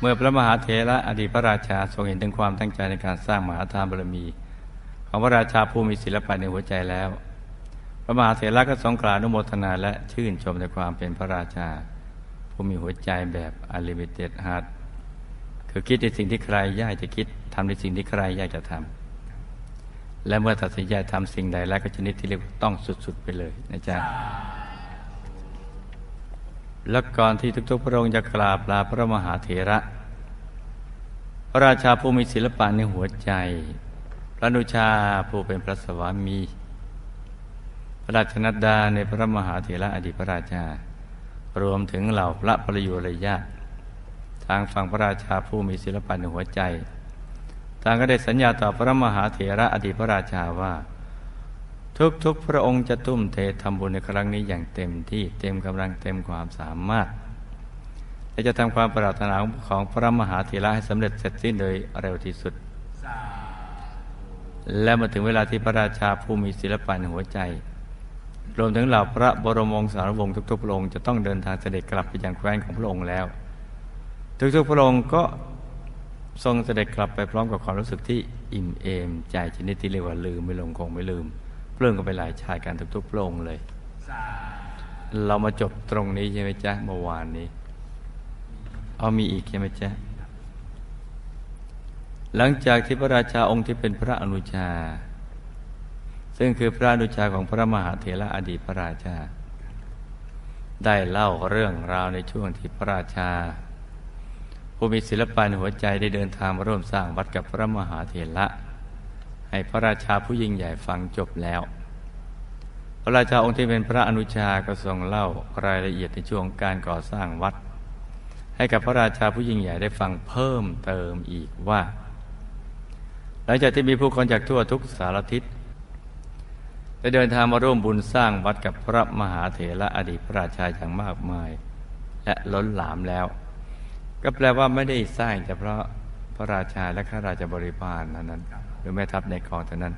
เมื่อพระมหาเถระอดีตพระราชาทรงเห็นถึงความตั้งใจในการสร้างมหาทานบารมี ของพระราชาผู้มีศิลปะในหัวใจแล้ว พระมหาเถระก็ทรงกล่าวอนุโมทนาและชื่นชมในความเป็นพระราชา ผู้มีหัวใจแบบ unlimited heart คือคิดในสิ่งที่ใครอยากจะคิดทำในสิ่งที่ใครอยากจะทำและเมื่อตัดสินใจทำสิ่งใดแล้วก็ชนิดที่เรียกว่าต้องสุดๆไปเลยนะจ๊ะ และก่อนที่ทุกๆ พระองค์จะกราบลาพระมหาเถระ พระราชาผู้มีศิลปะในหัวใจ พระนุชาผู้เป็นพระสวามี พระราชนัดดาในพระมหาเถระอดีตพระราชา รวมถึงเหล่าพระประยุรญาทางฝั่งพระราชาผู้มีศิลปะในหัวใจต่างก็ได้สัญญาต่อพระมหาเถระอดีตพระราชาว่า ทุกๆ พระองค์จะทุ่มเททำบุญในครั้งนี้อย่างเต็มที่เต็มกำลังเต็มความสามารถ และจะทำความปรารถนาของพระมหาเถระให้สำเร็จเสร็จสิ้นโดยเร็วที่สุด และมาถึงเวลาที่พระราชาผู้มีศิลปะในหัวใจ รวมถึงเหล่าพระบรมวงศานุวงศ์ทุกๆพระองค์จะต้องเดินทางเสด็จกลับไปยังแคว้นของพระองค์แล้ว ทุกๆ พระองค์ก็ทรงเสด็จกลับไปพร้อมกับความรู้สึกที่อิ่มเอมใจชนิดที่เรียกว่าลืมไม่ลงคงไม่ลืม ปลื่องกันไปหลายชายการทุกๆพระองค์เลย เรามาจบตรงนี้ใช่ไหมจ๊ะเมื่อวานนี้ เอามีอีกใช่ไหมจ๊ะ หลังจากที่พระราชาองค์ที่เป็นพระอนุชา ซึ่งคือพระอนุชาของพระมหาเถระอดีตพระราชา ได้เล่าเรื่องราวในช่วงที่พระราชา ผู้มีศิลปะในหัวใจได้เดินทางมาร่วมสร้างวัดกับพระมหาเถระ ให้พระราชาผู้ยิ่งใหญ่ฟังจบแล้ว พระราชาองค์ที่เป็นพระอนุชาก็ทรงเล่ารายละเอียดในช่วงการก่อสร้างวัด ให้กับพระราชาผู้ยิ่งใหญ่ได้ฟังเพิ่มเติมอีกว่า หลังจากที่มีผู้คนจากทั่วทุกสารทิศได้เดินทางมาร่วมบุญสร้างวัดกับพระมหาเถระอดีตพระราชาอย่างมากมาย และล้นหลามแล้ว ก็แปลว่าไม่ได้สร้างเฉพาะพระราชาและข้าราชบริพารนั้น รือแม่ทัพในกองเท่านั้น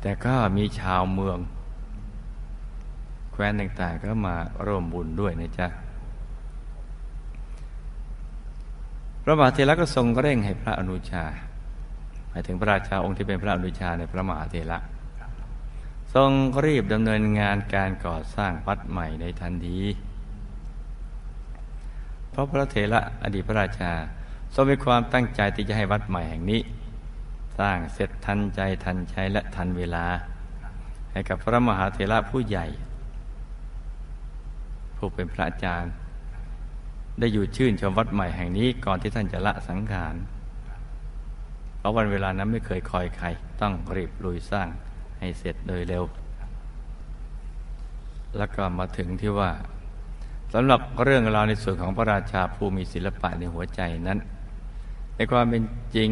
แต่ก็มีชาวเมือง แคว้นต่างๆก็มาร่วมบุญด้วยนะจ๊ะพระมหาเถระก็ทรงเร่งให้พระอนุชาหมายถึงพระราชาองค์ที่เป็นพระอนุชาในพระมหาเถระทรงรีบดำเนินงานการก่อสร้างวัดใหม่ในทันทีเพราะพระเถระอดีตพระราชาทรงมีความตั้งใจที่จะให้วัดใหม่แห่งนี้ สร้างเสร็จทันใจทันใช้และทันเวลา ให้กับพระมหาเถระผู้ใหญ่ ผู้เป็นพระอาจารย์ ได้อยู่ชื่นชมวัดใหม่แห่งนี้ก่อนที่ท่านจะละสังขารเพราะวันเวลานั้นไม่เคยคอยใคร ต้องรีบลุยสร้างให้เสร็จโดยเร็ว แล้วก็มาถึงที่ว่าสำหรับเรื่องราวในส่วนของพระราชาผู้มีศิลปะในหัวใจนั้น ในความเป็นจริง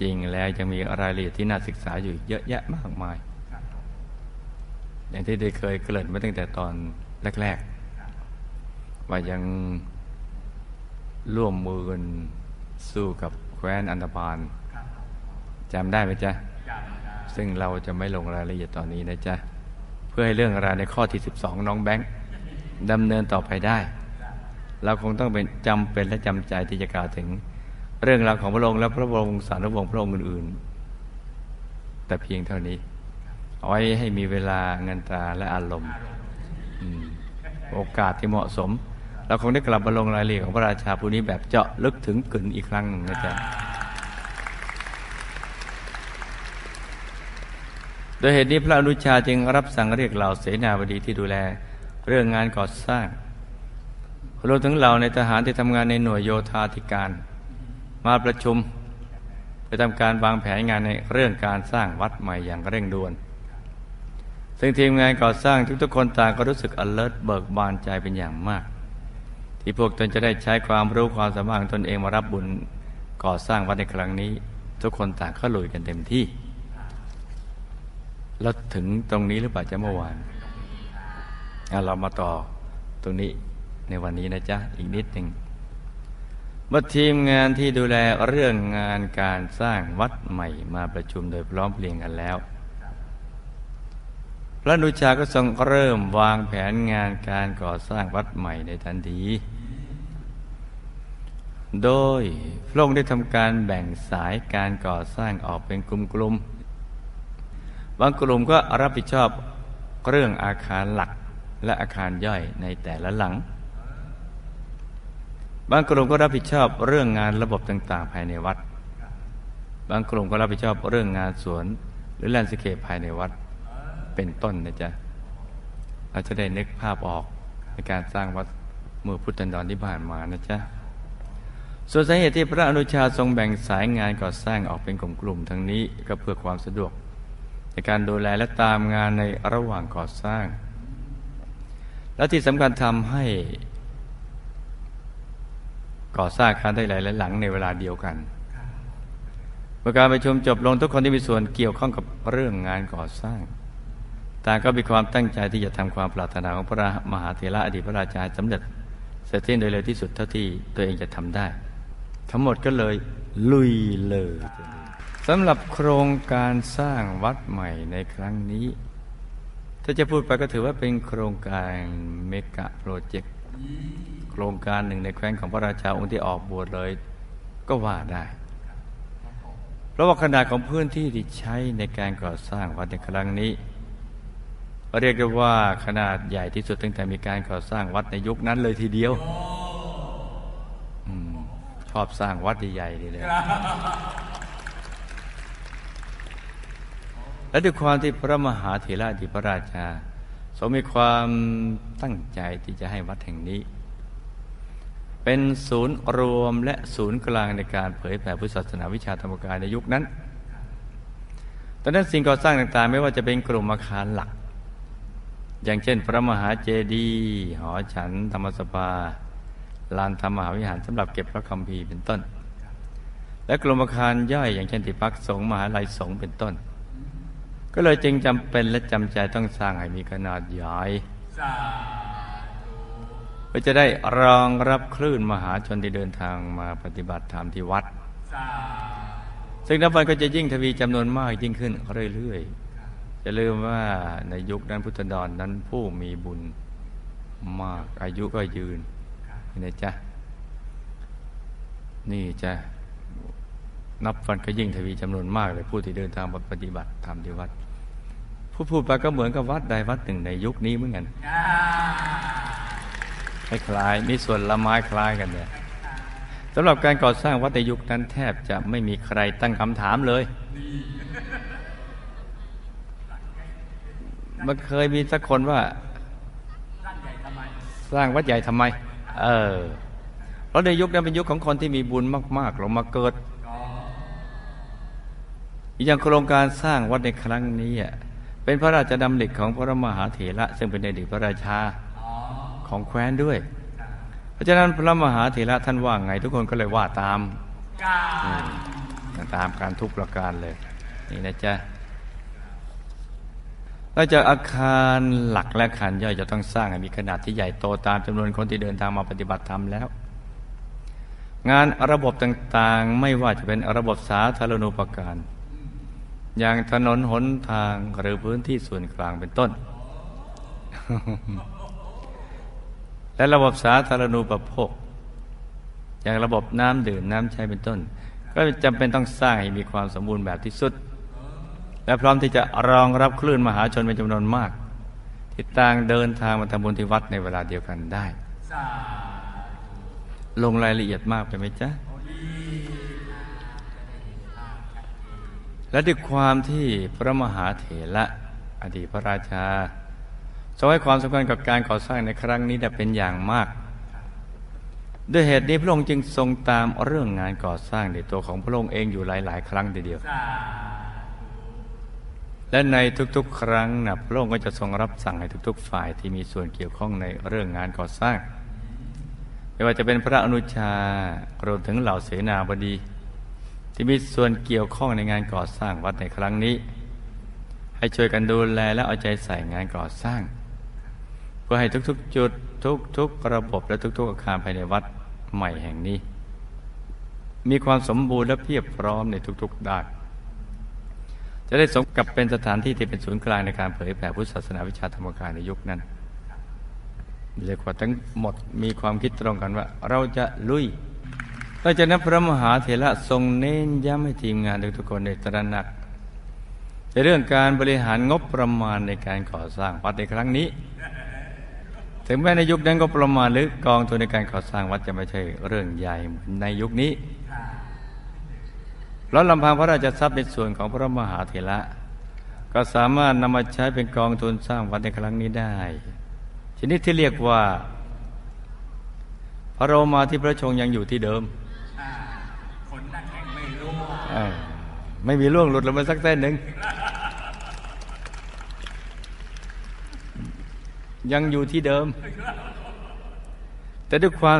จริงแล้วยังมีรายละเอียดที่น่าศึกษาอยู่เยอะแยะมากมาย อย่างที่ได้เคยเกริ่นมาตั้งแต่ตอนแรก ๆ ว่ายังร่วมมือกันสู้กับแคว้นอันดาพานจำได้ไหมจ๊ะ ซึ่งเราจะไม่ลงรายละเอียดตอนนี้นะจ๊ะ เพื่อให้เรื่องราวในข้อที่ 12 น้องแบงค์ดำเนินต่อไปได้ เราคงต้องเป็นจำเป็นและจำใจที่จะกล่าวถึง เรื่องราวของพระองค์และพระบรมสารวงศ์พระองค์อื่นๆ แต่เพียงเท่านี้ เอาไว้ให้มีเวลาเงินตราและอารมณ์โอกาสที่เหมาะสม เราคงได้กลับมาลงรายละเอียดของพระราชาผู้นี้แบบเจาะลึกถึงกึ่นอีกครั้งหนึ่งนะจ๊ะโดยเหตุนี้พระอนุชาจึงรับสั่งเรียกเหล่าเสนาบดีที่ดูแล เรื่องงานก่อสร้างรวมถึงเหล่าในทหารที่ทำงานในหน่วยโยธาธิการ มาประชุมไปทำการวางแผนงานในเรื่องการสร้างวัดใหม่อย่างเร่งด่วน ซึ่งทีมงานก่อสร้างทุกๆคนต่างก็รู้สึก alert เบิกบานใจเป็นอย่างมาก ที่พวกตนจะได้ใช้ความรู้ความสามารถของตนเองมารับบุญก่อสร้างวัดในครั้งนี้ ทุกคนต่างก็ลุยกันเต็มที่เราถึงตรงนี้หรือเปล่าจะเมื่อวานเรามาต่อตรงนี้ในวันนี้นะจ๊ะอีกนิดหนึ่ง เมื่อทีมงานที่ดูแลเรื่องงานการสร้างวัดใหม่มาประชุมโดยพร้อมเพรียงกันแล้ว พระนุชาก็ทรงเริ่มวางแผนงานการก่อสร้างวัดใหม่ในทันที โดยพระองค์ได้ทำการแบ่งสายการก่อสร้างออกเป็นกลุ่มๆ บางกลุ่มก็รับผิดชอบเรื่องอาคารหลักและอาคารย่อยในแต่ละหลัง บางกลุ่มก็รับผิดชอบเรื่องงานระบบต่าง ๆ ภายในวัด บางกลุ่มก็รับผิดชอบเรื่องงานสวน หรือแลนด์สเคปภายในวัดเป็นต้นนะจ๊ะเราจะได้นึกภาพออกในการสร้างวัดเมื่อพุทธันดรที่ผ่านมานะจ๊ะส่วนสาเหตุที่พระอนุชาทรงแบ่งสายงานก่อสร้างออกเป็นกลุ่มๆทั้งนี้ก็เพื่อความสะดวก ในการดูแลและตามงานในระหว่างก่อสร้าง และที่สำคัญทำให้ ก่อสร้างอาคารได้หลายหลังในเวลาเดียวกันเมื่อการประชุมจบลงทุกคนที่มีส่วนเกี่ยวข้องกับเรื่องงานก่อสร้าง ต่างก็มีความตั้งใจที่จะทำความปรารถนาของพระมหาเถระอดีตพระราชาสำเร็จเสร็จสิ้นโดยเร็วที่สุดเท่าที่ตัวเองจะทำได้ ทั้งหมดก็เลยลุยเลยสำหรับโครงการสร้างวัดใหม่ในครั้งนี้ ถ้าจะพูดไปก็ถือว่าเป็นโครงการเมกะโปรเจกต์ โครงการหนึ่งในแคว้นของพระราชาองค์ที่ออกบวชเลยก็ว่าได้ เพราะว่าขนาดของพื้นที่ที่ใช้ในการก่อสร้างวัดในครั้งนี้ เรียกได้ว่าขนาดใหญ่ที่สุดตั้งแต่มีการก่อสร้างวัดในยุคนั้นเลยทีเดียวอชอบสร้างวัดใหญ่ๆดีเลย และด้วยความที่พระมหาเถระธิพระราชา ทรงมีความตั้งใจที่จะให้วัดแห่งนี้ เป็นศูนย์รวมและศูนย์กลางในการเผยแผ่พุทธศาสนาวิชาธรรมกายในยุคนั้นตอนนั้นสิ่งก่อสร้างต่างๆ ไม่ว่าจะเป็นกลุ่มอาคารหลัก อย่างเช่น พระมหาเจดีย์หอฉัน ธรรมสภาลานธรรมมหาวิหารสำหรับเก็บพระคัมภีร์เป็นต้น และกลุ่มอาคารย่อยอย่างเช่นที่พักสงฆ์มหาลัยสงฆ์เป็นต้น ก็เลยจึงจำเป็นและจำใจต้องสร้างให้มีขนาดใหญ่เพื่อจะได้รองรับคลื่นมหาชนที่เดินทางมาปฏิบัติธรรมที่วัด ซึ่งนับวันก็จะยิ่งทวีจำนวนมากยิ่งขึ้นเรื่อยๆจะลืมว่าในยุคนั้นพุทธดอนนั้นผู้มีบุญมากอายุก็ยืนนี่นะจ๊ะนี่จะ นับวันก็ยิ่งทวีจำนวนมากเลยผู้ที่เดินทางปฏิบัติธรรมที่วัดผู้พูดไปก็เหมือนกับวัดใดวัดหนึ่งในยุคนี้เหมือนกันคล้ายๆมีส่วนละไม้คล้ายกันเนี่ยสำหรับการก่อสร้างวัดในยุคนั้นแทบจะไม่มีใครตั้งคำถามเลย มันเคยมีสักคนว่าสร้างวัดใหญ่ทำไม เออ เพราะในยุคนั้นเป็นยุคของคนที่มีบุญมากๆลงมาเกิด อีกอย่างโครงการสร้างวัดในครั้งนี้อะเป็นพระราชดำริของพระมหาเถระ ซึ่งเป็นอดีตพระราชาของแคว้นด้วย เพราะฉะนั้นพระมหาเถระท่านว่าไง ทุกคนก็เลยว่าตามอืมตามการทุกประการเลย นี่นะจ๊ะนอกจากอาคารหลักและอาคารย่อยจะต้องสร้างให้มีขนาดที่ใหญ่โตตามจำนวนคนที่เดินทางมาปฏิบัติธรรมแล้ว งานระบบต่างๆ ไม่ว่าจะเป็นระบบสาธารณูปการ อย่างถนนหนทางหรือพื้นที่ส่วนกลางเป็นต้น และระบบสาธารณูปโภค อย่างระบบน้ำดื่มน้ำใช้เป็นต้น ก็จำเป็นต้องสร้างให้มีความสมบูรณ์แบบที่สุด และพร้อมที่จะรองรับคลื่นมหาชนเป็นจำนวนมาก ที่ต่างเดินทางมาทำบุญที่วัดในเวลาเดียวกันได้ ลงรายละเอียดมากไปไหมจ๊ะ และด้วยความที่พระมหาเถระอดีตพระราชาทรงให้ความสำคัญกับการก่อสร้างในครั้งนี้ได้เป็นอย่างมาก ด้วยเหตุนี้พระองค์จึงทรงตามเรื่องงานก่อสร้างในตัวของพระองค์เองอยู่หลาย ๆ ครั้งทีเดียว และในทุกๆ ครั้งนะพระองค์ก็จะทรงรับสั่งให้ทุก ๆ ฝ่ายที่มีส่วนเกี่ยวข้องในเรื่องงานก่อสร้าง ไม่ว่าจะเป็นพระอนุชารวมถึงเหล่าเสนาบดี ที่มีส่วนเกี่ยวข้องในงานก่อสร้างวัดในครั้งนี้ ให้ช่วยกันดูแลและเอาใจใส่งานก่อสร้าง เพื่อให้ทุกๆจุดทุกๆระบบและทุกๆอาคารภายในวัดใหม่แห่งนี้ มีความสมบูรณ์และเพียบพร้อมในทุกๆด้านจะได้สมกับเป็นสถานที่ที่เป็นศูนย์กลางในการเผยแผ่พุทธศาสนาวิชาธรรมกายในยุคนั้นเรียกว่าทั้งหมดมีความคิดตรงกันว่า เราจะลุย หลังจากนั้นพระมหาเถระทรงเน้นย้ำให้ทีมงานทุกคนได้ตระหนัก ในเรื่องการบริหารงบประมาณในการก่อสร้างวัดในครั้งนี้ ถึงแม้ในยุคนั้นก็ประมาณหรือกองทุนในการก่อสร้างวัดจะไม่ใช่เรื่องใหญ่เหมือนในยุคนี้แล้วลำพังพระราชทรัพย์ในส่วนของพระมหาเถระก็สามารถนำมาใช้เป็นกองทุนสร้างวัดในครั้งนี้ได้ ชนิดที่เรียกว่า พระโรมาที่พระชงยังอยู่ที่เดิมคนนักแข่งไม่รู้ ไม่มีล่วงหลุดลงมาสักเส้นหนึ่งยังอยู่ที่เดิม แต่ด้วยความ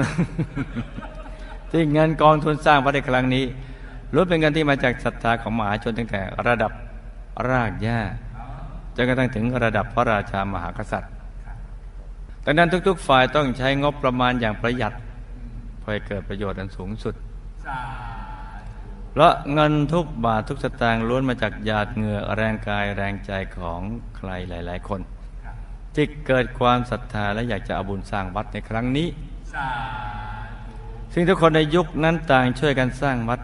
ที่เงินกองทุนสร้างวัดในครั้งนี้ล้วนเป็นเงินที่มาจากศรัทธาของมหาชนตั้งแต่ระดับรากหญ้าจนกระทั่งถึงระดับพระราชามหากษัตริย์ดังนั้นทุก ๆ ฝ่ายต้องใช้งบประมาณอย่างประหยัดเพื่อเกิดประโยชน์อันสูงสุด พราะเงินทุกบาททุกสตางค์ล้วนมาจากหยาดเหงื่อแรงกายแรงใจของใครหลาย ๆ คน ที่เกิดความศรัทธาและอยากจะเอาบุญสร้างวัดในครั้งนี้ ซึ่งทุกคนในยุคนั้นต่างช่วยกันสร้างวัด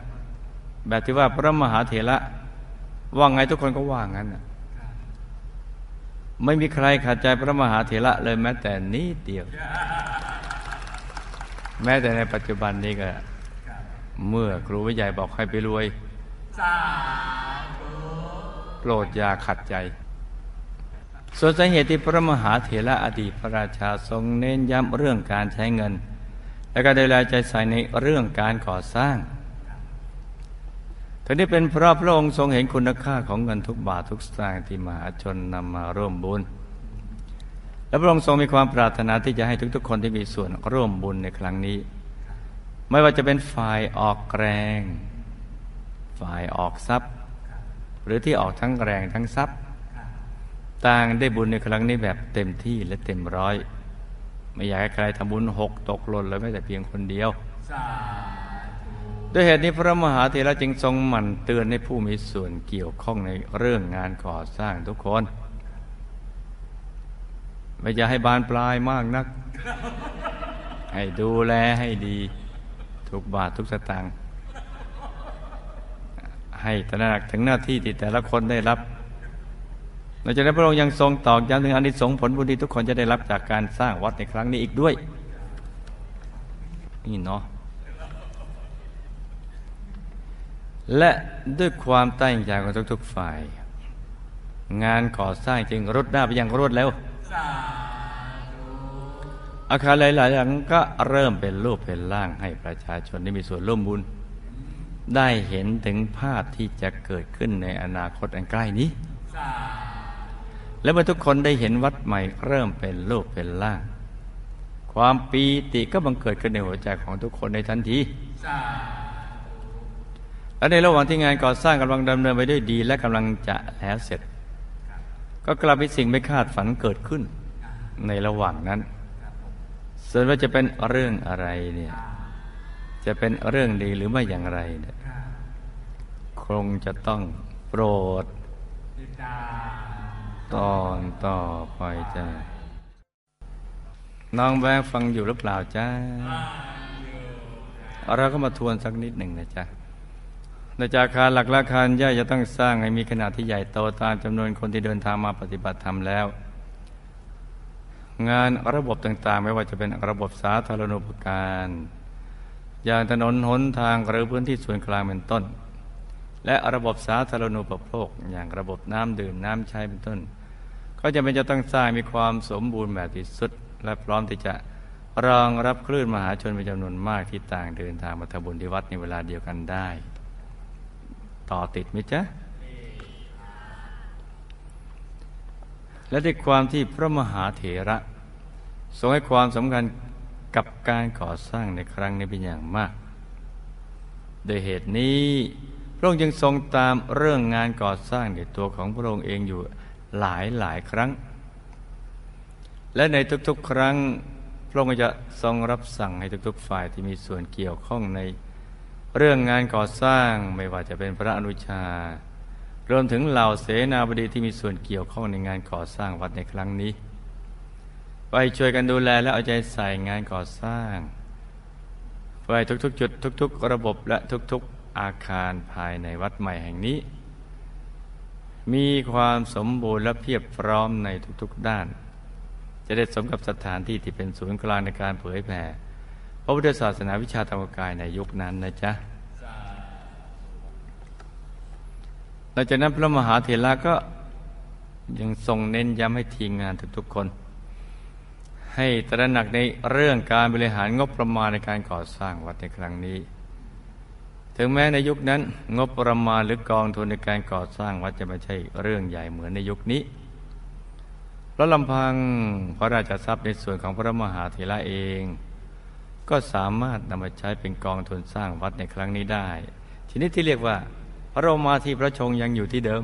แบบที่ว่าพระมหาเถระว่างไงทุกคนก็ว่างั้นไม่มีใครขัดใจพระมหาเถระเลยแม้แต่นิดเดียว แม้แต่ในปัจจุบันนี้ก็ เมื่อครูวิใหญ่บอกให้ไปรวยโปรดอย่าขัดใจ ส่วนสาเหตุที่พระมหาเถระอดีตพระราชาทรงเน้นย้ำเรื่องการใช้เงิน และก็ดูแลใจใส่ในเรื่องการก่อสร้างทั้งนี้เป็นเพราะพระองค์ทรงเห็นคุณค่าของเงินทุกบาททุกสตางค์ที่มหาชนนำมาร่วมบุญ และพระองค์ทรงมีความปรารถนาที่จะให้ทุกๆคนที่มีส่วนร่วมบุญในครั้งนี้ ไม่ว่าจะเป็นฝ่ายออกแรง ฝ่ายออกทรัพย์ หรือที่ออกทั้งแรงทั้งทรัพย์ต่างได้บุญในครั้งนี้แบบเต็มที่และเต็มร้อย ไม่อยากให้ใครทำบุญหกตกหล่นเลยแม้แต่เพียงคนเดียว ด้วยเหตุนี้พระมหาเถระจึงทรงหมั่นเตือนให้ผู้มีส่วนเกี่ยวข้องในเรื่องงานก่อสร้างทุกคน ไม่จะให้บานปลายมากนัก ให้ดูแลให้ดี ทุกบาททุกสตางค์ให้ตระหนักถึงหน้าที่ที่แต่ละคนได้รับนอกจากนั้นพระองค์ยังทรงตอกย้ำถึงอนิสงส์ผลบุญที่ทุกคนจะได้รับจากการสร้างวัดในครั้งนี้อีกด้วย นี่เนาะและด้วยความตั้งใจของทุก ๆ ฝ่าย งานก่อสร้างจึงรุดหน้าไปอย่างรวดเร็ว อาคารหลายๆหลังก็เริ่มเป็นรูปเป็นร่างให้ประชาชนได้มีส่วนร่วมบุญ ได้เห็นถึงภาพที่จะเกิดขึ้นในอนาคตอันใกล้นี้ และเมื่อทุกคนได้เห็นวัดใหม่เริ่มเป็นรูปเป็นร่าง ความปีติก็บังเกิดขึ้นในหัวใจของทุกคนในทันทีและในระหว่างที่งานก่อสร้างกำลังดำเนินไปด้วยดีและกำลังจะแล้วเสร็จ ก็กลับมีสิ่งไม่คาดฝันเกิดขึ้นในระหว่างนั้น ส่วนว่าจะเป็นเรื่องอะไรเนี่ย จะเป็นเรื่องดีหรือไม่อย่างไรเนี่ยคงจะต้องโปรด ตอนต่อไปจ้าน้องแวงฟังอยู่หรือเปล่าจ้าเราก็มาทวนสักนิดหนึ่งนะจ๊ะในจากคารหลักละคารย่าจะต้องสร้างให้มีขนาดที่ใหญ่โตตามจำนวนคนที่เดินทางมาปฏิบัติธรรมแล้ว งานระบบต่างๆ ไม่ว่าจะเป็นระบบสาธารณูปการอย่างถนนหนทางหรือพื้นที่ส่วนกลางเป็นต้น และระบบสาธารณูปโภค อย่างระบบน้ำดื่มน้ำใช้เป็นต้น ก็จะเป็นจะต้องสร้างมีความสมบูรณ์แบบที่สุด และพร้อมที่จะรองรับคลื่นมหาชนเป็นจำนวนมากที่ต่างเดินทางมาทำบุญที่วัดในเวลาเดียวกันได้ ต่อติดไหมจ๊ะ และด้วยความที่พระมหาเถระทรงให้ความสำคัญกับการก่อสร้างในครั้งนี้เป็นอย่างมาก โดยเหตุนี้พระองค์จึงทรงตามเรื่องงานก่อสร้างในตัวของพระองค์เองอยู่หลายหลายครั้ง และในทุกๆ ครั้ง พระองค์จะทรงรับสั่งให้ทุกๆ ฝ่ายที่มีส่วนเกี่ยวข้องในเรื่องงานก่อสร้างไม่ว่าจะเป็นพระอนุชา รวมถึงเหล่าเสนาบดีที่มีส่วนเกี่ยวข้องในงานก่อสร้างวัดในครั้งนี้ ไปช่วยกันดูแลและเอาใจใส่งานก่อสร้างเพื่อให้ทุกๆ จุดทุก ๆ ระบบและทุกๆอาคารภายในวัดใหม่แห่งนี้ มีความสมบูรณ์และเพียบพร้อมในทุกๆด้าน จะได้สมกับสถานที่ที่เป็นศูนย์กลางในการเผยแผ่พระพุทธศาสนาวิชาธรรมกายในยุคนั้นนะจ๊ะ หลังจากนั้นพระมหาเถระก็ยังทรงเน้นย้ำให้ทีมงานทุกๆคน ให้ตระหนักในเรื่องการบริหารงบประมาณในการก่อสร้างวัดในครั้งนี้ ถึงแม้ในยุคนั้น งบประมาณหรือกองทุนในการก่อสร้างวัดจะไม่ใช่เรื่องใหญ่เหมือนในยุคนี้เพราะลำพังพระราชทรัพย์ในส่วนของพระมหาเถระเอง ก็สามารถนำมาใช้เป็นกองทุนสร้างวัดในครั้งนี้ได้ทีนี้ที่เรียกว่า พระรมาที่พระชงยังอยู่ที่เดิม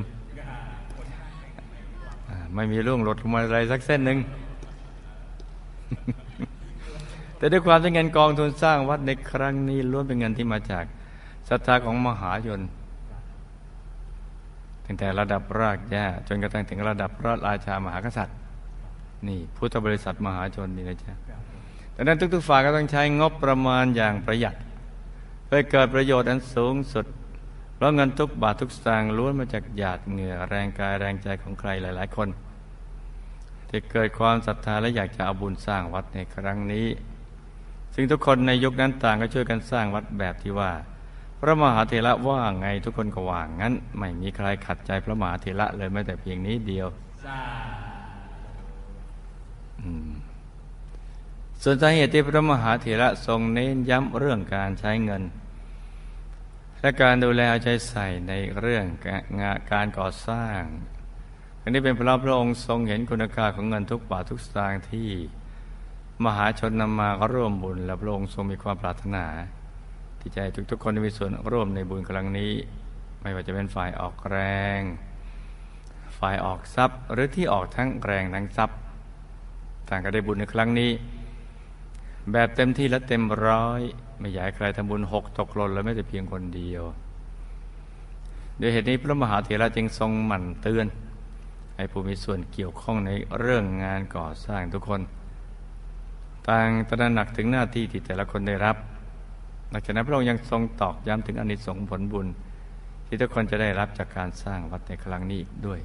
ไม่มีร่วงหลดมาอะไรสักเส้นหนึ่ง แต่ด้วยความที่เงินกองทุนสร้างวัดในครั้งนี้ล้วนเป็นเงินที่มาจากศรัทธาของมหายนตั้งแต่ระดับรากหญ้าจนกระทั่งถึงระดับพระราชามหากษัตริย์ นี่พุทธบริษัทมหาชนนี่นะจ๊ะดังนั้นทุกๆฝ่ายก็ต้องใช้งบประมาณอย่างประหยัดเพื่อเกิดประโยชน์อันสูงสุด ราะเงินทุกบาททุกสตางค์ล้วนมาจากหยาดเหงื่อแรงกายแรงใจของใครหลาย ๆ คนที่เกิดความศรัทธาและอยากจะเอาบุญสร้างวัดในครั้งนี้ ซึ่งทุกคนในยุคนั้นต่างก็ช่วยกันสร้างวัดแบบที่ว่า พระมหาเถระว่าไงทุกคนก็ว่างั้น ไม่มีใครขัดใจพระมหาเถระเลยแม้แต่เพียงนี้เดียวส่วนสาเหตุที่พระมหาเถระทรงเน้นย้ำเรื่องการใช้เงิน และการดูแลเอาใจใส่ในเรื่องงานการก่อสร้าง อันนี้เป็นเพราะพระองค์ทรงเห็นคุณค่าของเงินทุกบาททุกสตางค์ที่ มหาชนนำมาร่วมบุญ และพระองค์ทรงมีความปรารถนา ที่จะให้ทุกๆคนมีส่วนร่วมในบุญครั้งนี้ ไม่ว่าจะเป็นฝ่ายออกแรง ฝ่ายออกทรัพย์ หรือที่ออกทั้งแรงทั้งทรัพย์ ต่างก็ได้บุญในครั้งนี้ แบบเต็มที่และเต็มร้อย ไม่อยากใครทำบุญหกตกหล่นและไม่แต่เพียงคนเดียวด้วยเหตุนี้พระมหาเถระจึงทรงหมั่นเตือน ให้ผู้มีส่วนเกี่ยวข้องในเรื่องงานก่อสร้างทุกคน ต่างตระหนักถึงหน้าที่ที่แต่ละคนได้รับหลังจากนั้นพระองค์ยังทรงตอกย้ำถึงอนิสงส์ผลบุญ ที่ทุกคนจะได้รับจากการสร้างวัดในครั้งนี้อีกด้วย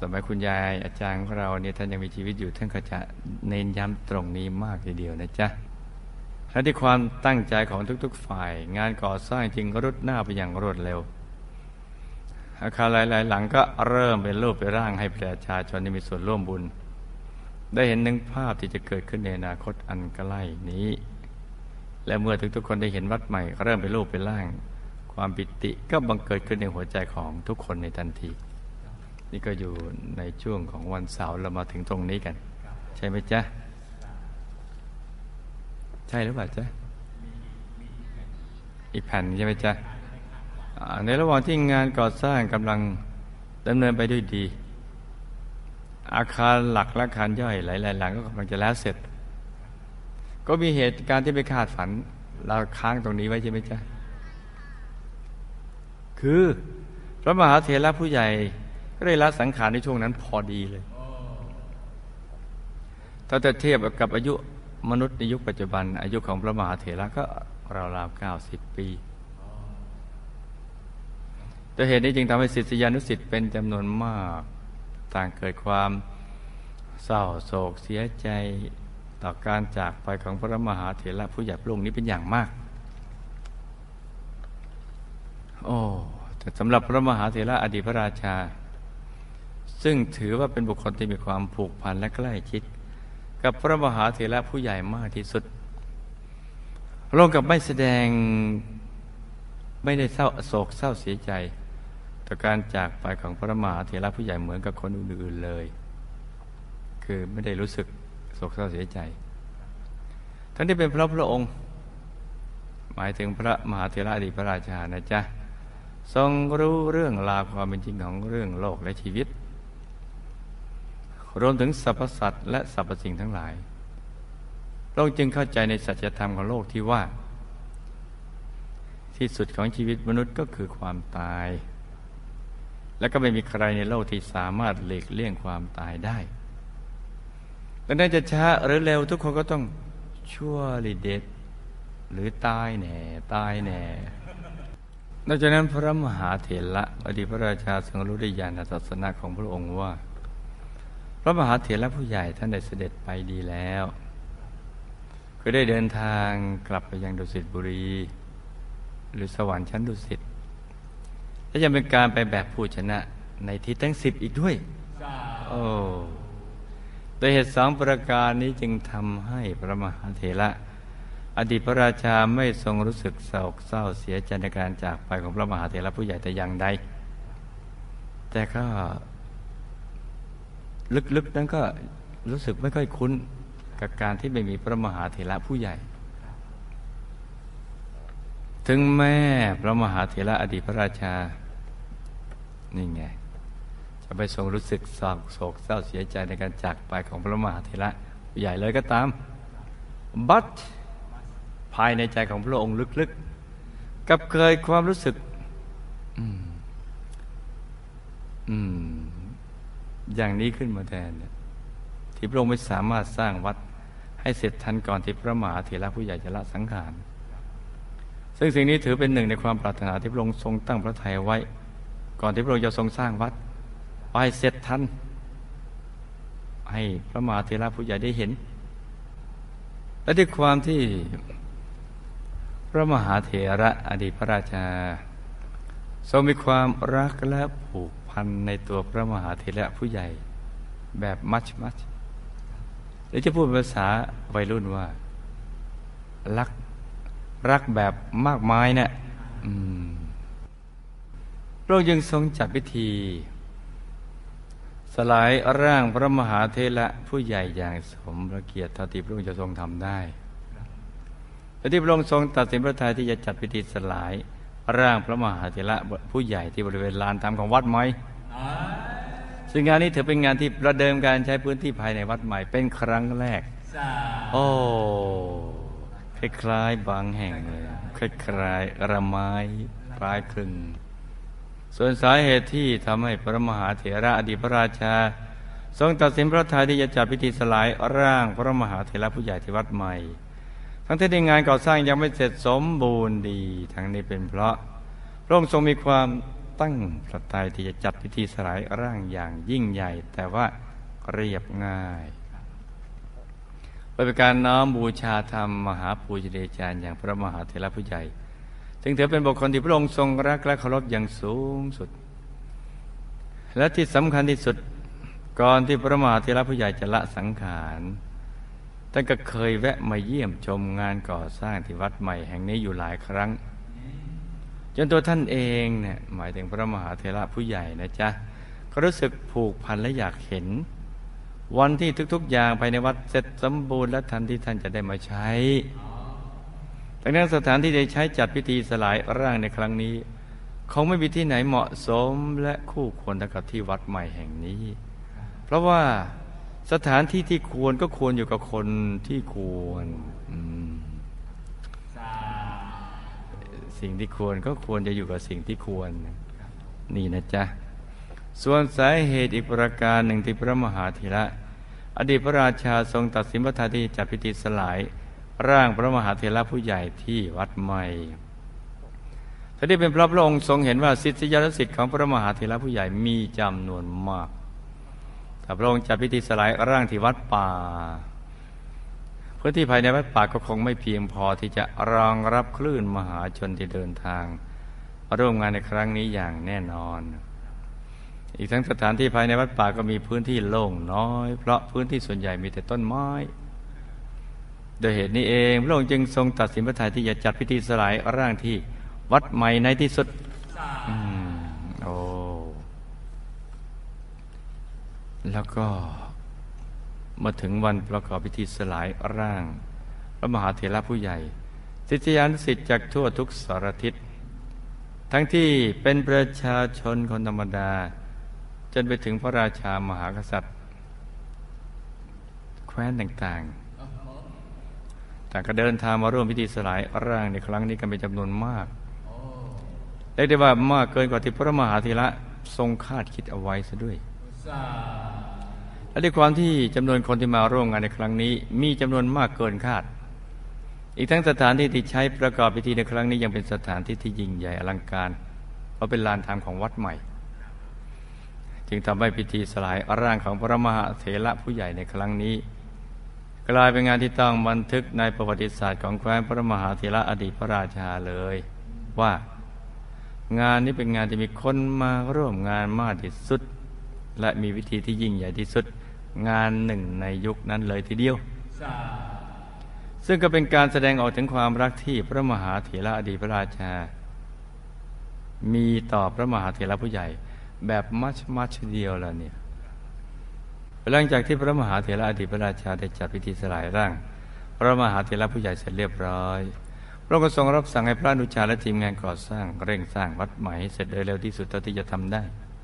สมัยคุณยายอาจารย์ของเราเนี่ยท่านยังมีชีวิตอยู่ท่านก็จะเน้นย้ำตรงนี้มากทีเดียวนะจ๊ะและที่ความตั้งใจของทุกๆฝ่าย งานก่อสร้างจริงรุดหน้าไปอย่างรวดเร็ว อาคารหลาย ๆ หลังก็เริ่มเป็นรูปเป็นร่างให้ประชาชนที่มีส่วนร่วมบุญ ได้เห็นหนึ่งภาพที่จะเกิดขึ้นในอนาคตอันใกล้นี้ และเมื่อทุกๆคนได้เห็นวัดใหม่ เริ่มเป็นรูปเป็นร่าง ความปิติก็บังเกิดขึ้นในหัวใจของทุกคนในทันที นี่ก็อยู่ในช่วงของวันเสาร์เรามาถึงตรงนี้กัน ใช่ไหมจ๊ะ ใช่หรือเปล่าจ๊ะ อีกแผ่นใช่ไหมจ๊ะ ในระหว่างที่งานก่อสร้างกำลังดำเนินไปด้วยดี อาคารหลักและอาคารย่อยหลาย ๆ หลังก็กำลังจะแล้วเสร็จ ก็มีเหตุการณ์ที่ไปคาดฝัน เราค้างตรงนี้ไว้ใช่ไหมจ๊ะ คือพระมหาเถระผู้ใหญ่ ก็ได้ละสังขารในช่วงนั้นพอดีเลย ถ้าจะเทียบกับอายุมนุษย์ในยุคปัจจุบัน อายุของพระมหาเถระก็ราวๆเก้าสิบปีแต่เหตุนี้จึงทำให้ศิษยานุศิษย์เป็นจำนวนมาก ต่างเกิดความเศร้าโศกเสียใจต่อการจากไปของพระมหาเถระผู้ใหญ่พระองค์นี้เป็นอย่างมาก โอ้แต่สำหรับพระมหาเถระอดีตพระราชา ซึ่งถือว่าเป็นบุคคลที่มีความผูกพันและใกล้ชิด กับพระมหาเถระผู้ใหญ่มากที่สุดระองค์กับไม่แสดงไม่ได้เศร้าโศกเศร้าเสียใจ ต่อการจากไปของพระมหาเถระผู้ใหญ่เหมือนกับคนอื่นๆเลย คือไม่ได้รู้สึกโศกเศร้าเสียใจท่านที่เป็นพระพระองค์ หมายถึงพระมหาเถระอดีตพระราชานะจ๊ะทรงรู้เรื่องราวความเป็นจริงของเรื่องโลกและชีวิต รวมถึงสรรพสัตว์และสรรพสิ่งทั้งหลายพระองค์จึงเข้าใจในสัจธรรมของโลกที่ว่า ที่สุดของชีวิตมนุษย์ก็คือความตาย และก็ไม่มีใครในโลกที่สามารถหลีกเลี่ยงความตายได้ดังนั้นจะช้าหรือเร็วทุกคนก็ต้องชั่วลิเดตหรือตายแน่ ตายแน่นอกจากนั้นพระมหาเถระอดีตพระราชาทรงรู้ได้ญาณทัศนะของพระองค์ว่า ระมหาเถระผู้ใหญ่ท่านได้เสด็จไปดีแล้วก็ได้เดินทางกลับไปยังดุสิตบุรี หรือสวรรค์ชั้นดุสิตและยังเป็นการไปแบบผู้ชนะในทิศทั้งสิบอีกด้วยโอ้โดยเหตุสองประการนี้จึงทำให้พระมหาเถระอดีตพระราชาไม่ทรงรู้สึกโศกเศร้าเสียใจในการจากไปของพระมหาเถระผู้ใหญ่แต่อย่างใดแต่ก็ ลึกๆนั้นก็รู้สึกไม่ค่อยคุ้นกับการที่ไม่มีพระมหาเถระผู้ใหญ่ ถึงแม่พระมหาเถระอดีตพระราชา นี่ไง จะไปทรงรู้สึกโศกโศกเศร้าเสียใจในการจากไปของพระมหาเถระผู้ใหญ่เลยก็ตาม บัตภายในใจของพระองค์ลึกๆ กับเคยความรู้สึก อืม อืม อย่างนี้ขึ้นมาแทนเนี่ยที่พระองค์ไม่สามารถสร้างวัดให้เสร็จทันก่อนที่พระมหาเถระผู้ใหญ่จะละสังขาร ซึ่งสิ่งนี้ถือเป็นหนึ่งในความปรารถนาที่พระองค์ทรงตั้งพระทัยไว้ ก่อนที่พระองค์จะทรงสร้างวัดไปเสร็จทันให้พระมหาเถระผู้ใหญ่ได้เห็น และด้วยความที่พระมหาเถระอดีตพระราชา ทรงมีความรักและผูก พันในตัวพระมหาเถระผู้ใหญ่แบบมัชมัชหรือจะพูดภาษาวัยรุ่นว่า รักรักแบบมากมายเนะี่ยพระองค์ยังทรงจัดพิธี สลายร่างพระมหาเถระผู้ใหญ่อย่างสมพระเกียรติที่พระองค์จะทรงทำได้และที่พระองค์ทรงตัดสินพระทัยที่จะจัดพิธีสลาย ร่างพระมหาเถระผู้ใหญ่ที่บริเวณลานธรรมของวัดไหมซึ่งงานนี้ถือเป็นงานที่ประเดิมการใช้พื้นที่ภายในวัดใหม่เป็นครั้งแรก โอ้ คล้ายๆบางแห่งเลย คล้ายๆระไม้ปลายครึ่งส่วนสาเหตุที่ทำให้พระมหาเถระอดีตพระราชา ทรงตัดสินพระทัยที่จะจัดพิธีสลายร่างพระมหาเถระผู้ใหญ่ที่วัดใหม่ ทั้งที่ในงานก่อสร้างยังไม่เสร็จสมบูรณ์ดี ทั้งนี้เป็นเพราะพระองค์ทรงมีความตั้งพระทัยที่จะจัดพิธีสลายร่างอย่างยิ่งใหญ่ แต่ว่าเรียบง่ายเป็นการน้อมบูชาธรรมมหาปูชเดจารย์อย่างพระมหาเถระผู้ใหญ่จึงถือเป็นบุคคลที่พระองค์ทรงรักและเคารพอย่างสูงสุด และที่สำคัญที่สุดก่อนที่พระมหาเถระผู้ใหญ่จะละสังขาร ท่านก็เคยแวะมาเยี่ยมชมงานก่อสร้างที่วัดใหม่แห่งนี้อยู่หลายครั้ง จนตัวท่านเองเนี่ยหมายถึงพระมหาเถระผู้ใหญ่นะจ๊ะก็รู้สึกผูกพันและอยากเห็น วันที่ทุกๆอย่างภายในวัดเสร็จสมบูรณ์และทันที่ท่านจะได้มาใช้ดังนั้นสถานที่จะใช้จัดพิธีสลายร่างในครั้งนี้คงไม่มีที่ไหนเหมาะสมและคู่ควรเท่ากับที่วัดใหม่แห่งนี้ เพราะว่า สถานที่ที่ควรก็ควรอยู่กับคนที่ควรสิ่งที่ควรก็ควรจะอยู่กับสิ่งที่ควร นี่นะจ๊ะ ส่วนสาเหตุอีกประการหนึ่งที่พระมหาธีระ อดีตพระราชาทรงตัดสินพระทัยที่จัดพิธีสลาย ร่างพระมหาเถระผู้ใหญ่ที่วัดใหม่ท่านที่เป็นพระพระองค์ทรงเห็นว่าสิทธิยรสิทธิ์ของพระมหาเถระผู้ใหญ่มีจำนวนมาก แต่พระองค์จัดพิธีสลายร่างที่วัดป่าพื้นที่ภายในวัดป่าก็คงไม่เพียงพอที่จะรองรับคลื่นมหาชนที่เดินทางมาร่วมงานในครั้งนี้อย่างแน่นอน อีกทั้งสถานที่ภายในวัดป่าก็มีพื้นที่โล่งน้อย เพราะพื้นที่ส่วนใหญ่มีแต่ต้นไม้ โดยเหตุนี้เองพระองค์จึงทรงตัดสินพระทัยที่จะจัดพิธีสลายร่างที่วัดใหม่ในที่สุดอโอ้ แล้วก็มาถึงวันประกอบพิธีสลายร่าง พระมหาเถระผู้ใหญ่ศิษยานุสิทธิ์จากทั่วทุกสารทิศ ทั้งที่เป็นประชาชนคนธรรมดา จนไปถึงพระราชามหากษัตริย์ แคว้นต่างๆ แต่ก็เดินทางมาร่วมพิธีสลายร่างในครั้งนี้กันเป็นจำนวนมากเรียกได้ว่ามากเกินกว่าที่พระมหาเถระทรงคาดคิดเอาไว้ซะด้วย และด้วยความที่จำนวนคนที่มาร่วมงานในครั้งนี้ มีจำนวนมากเกินคาด อีกทั้งสถานที่ที่ใช้ประกอบพิธีในครั้งนี้ยังเป็นสถานที่ที่ยิ่งใหญ่อลังการ เพราะเป็นลานธรรมของวัดใหม่ จึงทำให้พิธีสลายร่างของพระมหาเถระผู้ใหญ่ในครั้งนี้ กลายเป็นงานที่ต้องบันทึกในประวัติศาสตร์ของแคว้นพระมหาเถระอดีตพระราชาเลย ว่างานนี้เป็นงานที่มีคนมาร่วมงานมากที่สุด และมีวิธีที่ยิ่งใหญ่ที่สุด งานหนึ่งในยุคนั้นเลยทีเดียวสาซึ่งก็เป็นการแสดงออกถึงความรักที่พระมหาเถระอดีตพระราชา มีต่อพระมหาเถระผู้ใหญ่ แบบมัชมัชเดียวแล้วเนี่ยหลังจากที่พระมหาเถระอดีตพระราชาได้จัดพิธีสลายร่าง พระมหาเถระผู้ใหญ่เสร็จเรียบร้อยพระองค์ก็ทรงรับสั่งให้พระอนุชาและทีมงานก่อสร้างเร่งสร้างวัดใหม่ให้เสร็จโดยเร็วที่สุดเท่าที่จะทำได้เ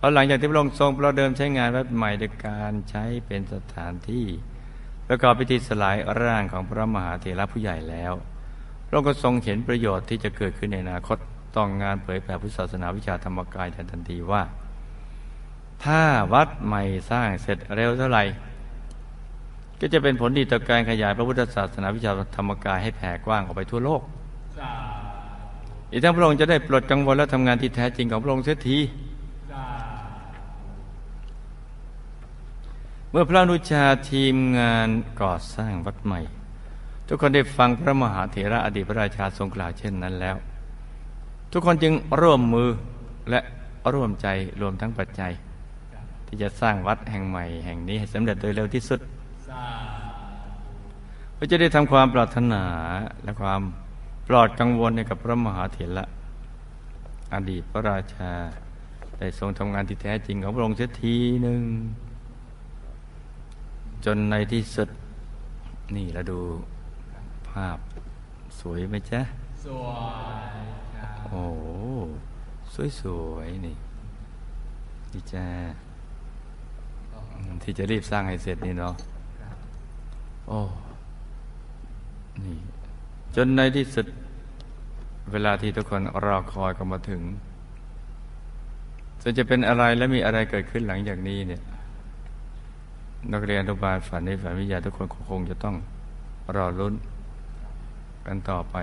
พราะหลังจากที่พระองค์ทรงประเดิมใช้งานวัดใหม่โดยการใช้เป็นสถานที่ประกอบพิธีสลายร่างของพระมหาเถระผู้ใหญ่แล้วพระองค์ก็ทรงเห็นประโยชน์ที่จะเกิดขึ้นในอนาคตต้องงานเผยแผ่พุทธศาสนาวิชาธรรมกายทันทีว่า ถ้าวัดใหม่สร้างเสร็จเร็วเท่าไหร่ก็จะเป็นผลดีต่อการขยายพระพุทธศาสนาวิชาธรรมกายให้แผ่กว้างออกไปทั่วโลกสาอีกทั้งพระองค์จะได้ปลดกังวลและทำงานที่แท้จริงของพระองค์เสียที สา เมื่อพระนุชาทีมงานก่อสร้างวัดใหม่ ทุกคนได้ฟังพระมหาเถระอดีตพระราชาทรงกล่าวเช่นนั้นแล้ว ทุกคนจึงร่วมมือและร่วมใจรวมทั้งปัจจัย ที่จะสร้างวัดแห่งใหม่ แห่งนี้ให้สำเร็จโดยเร็วที่สุดเพื่อจะได้ทำความปรารถนาและความปลอดกังวลให้กับพระมหาเถระอดีตพระราชาได้ทรงทำงานที่แท้จริงของพระองค์เสียทีหนึ่ง จนในที่สุด นี่เราดูภาพสวยไหมจ๊ะ สวยครับโอ้โหสวยๆนี่นี่จ้าที่จะรีบสร้างให้เสร็จนี่เนาะโอ้นี่ จนในที่สุด เวลาที่ทุกคนรอคอยก็มาถึงส่วนจะเป็นอะไรและมีอะไรเกิดขึ้นหลังจากนี้เนี่ย นักเรียนอนุบาลฝันในฝันวิทยาทุกคนคงจะต้องรอลุ้นกันต่อไป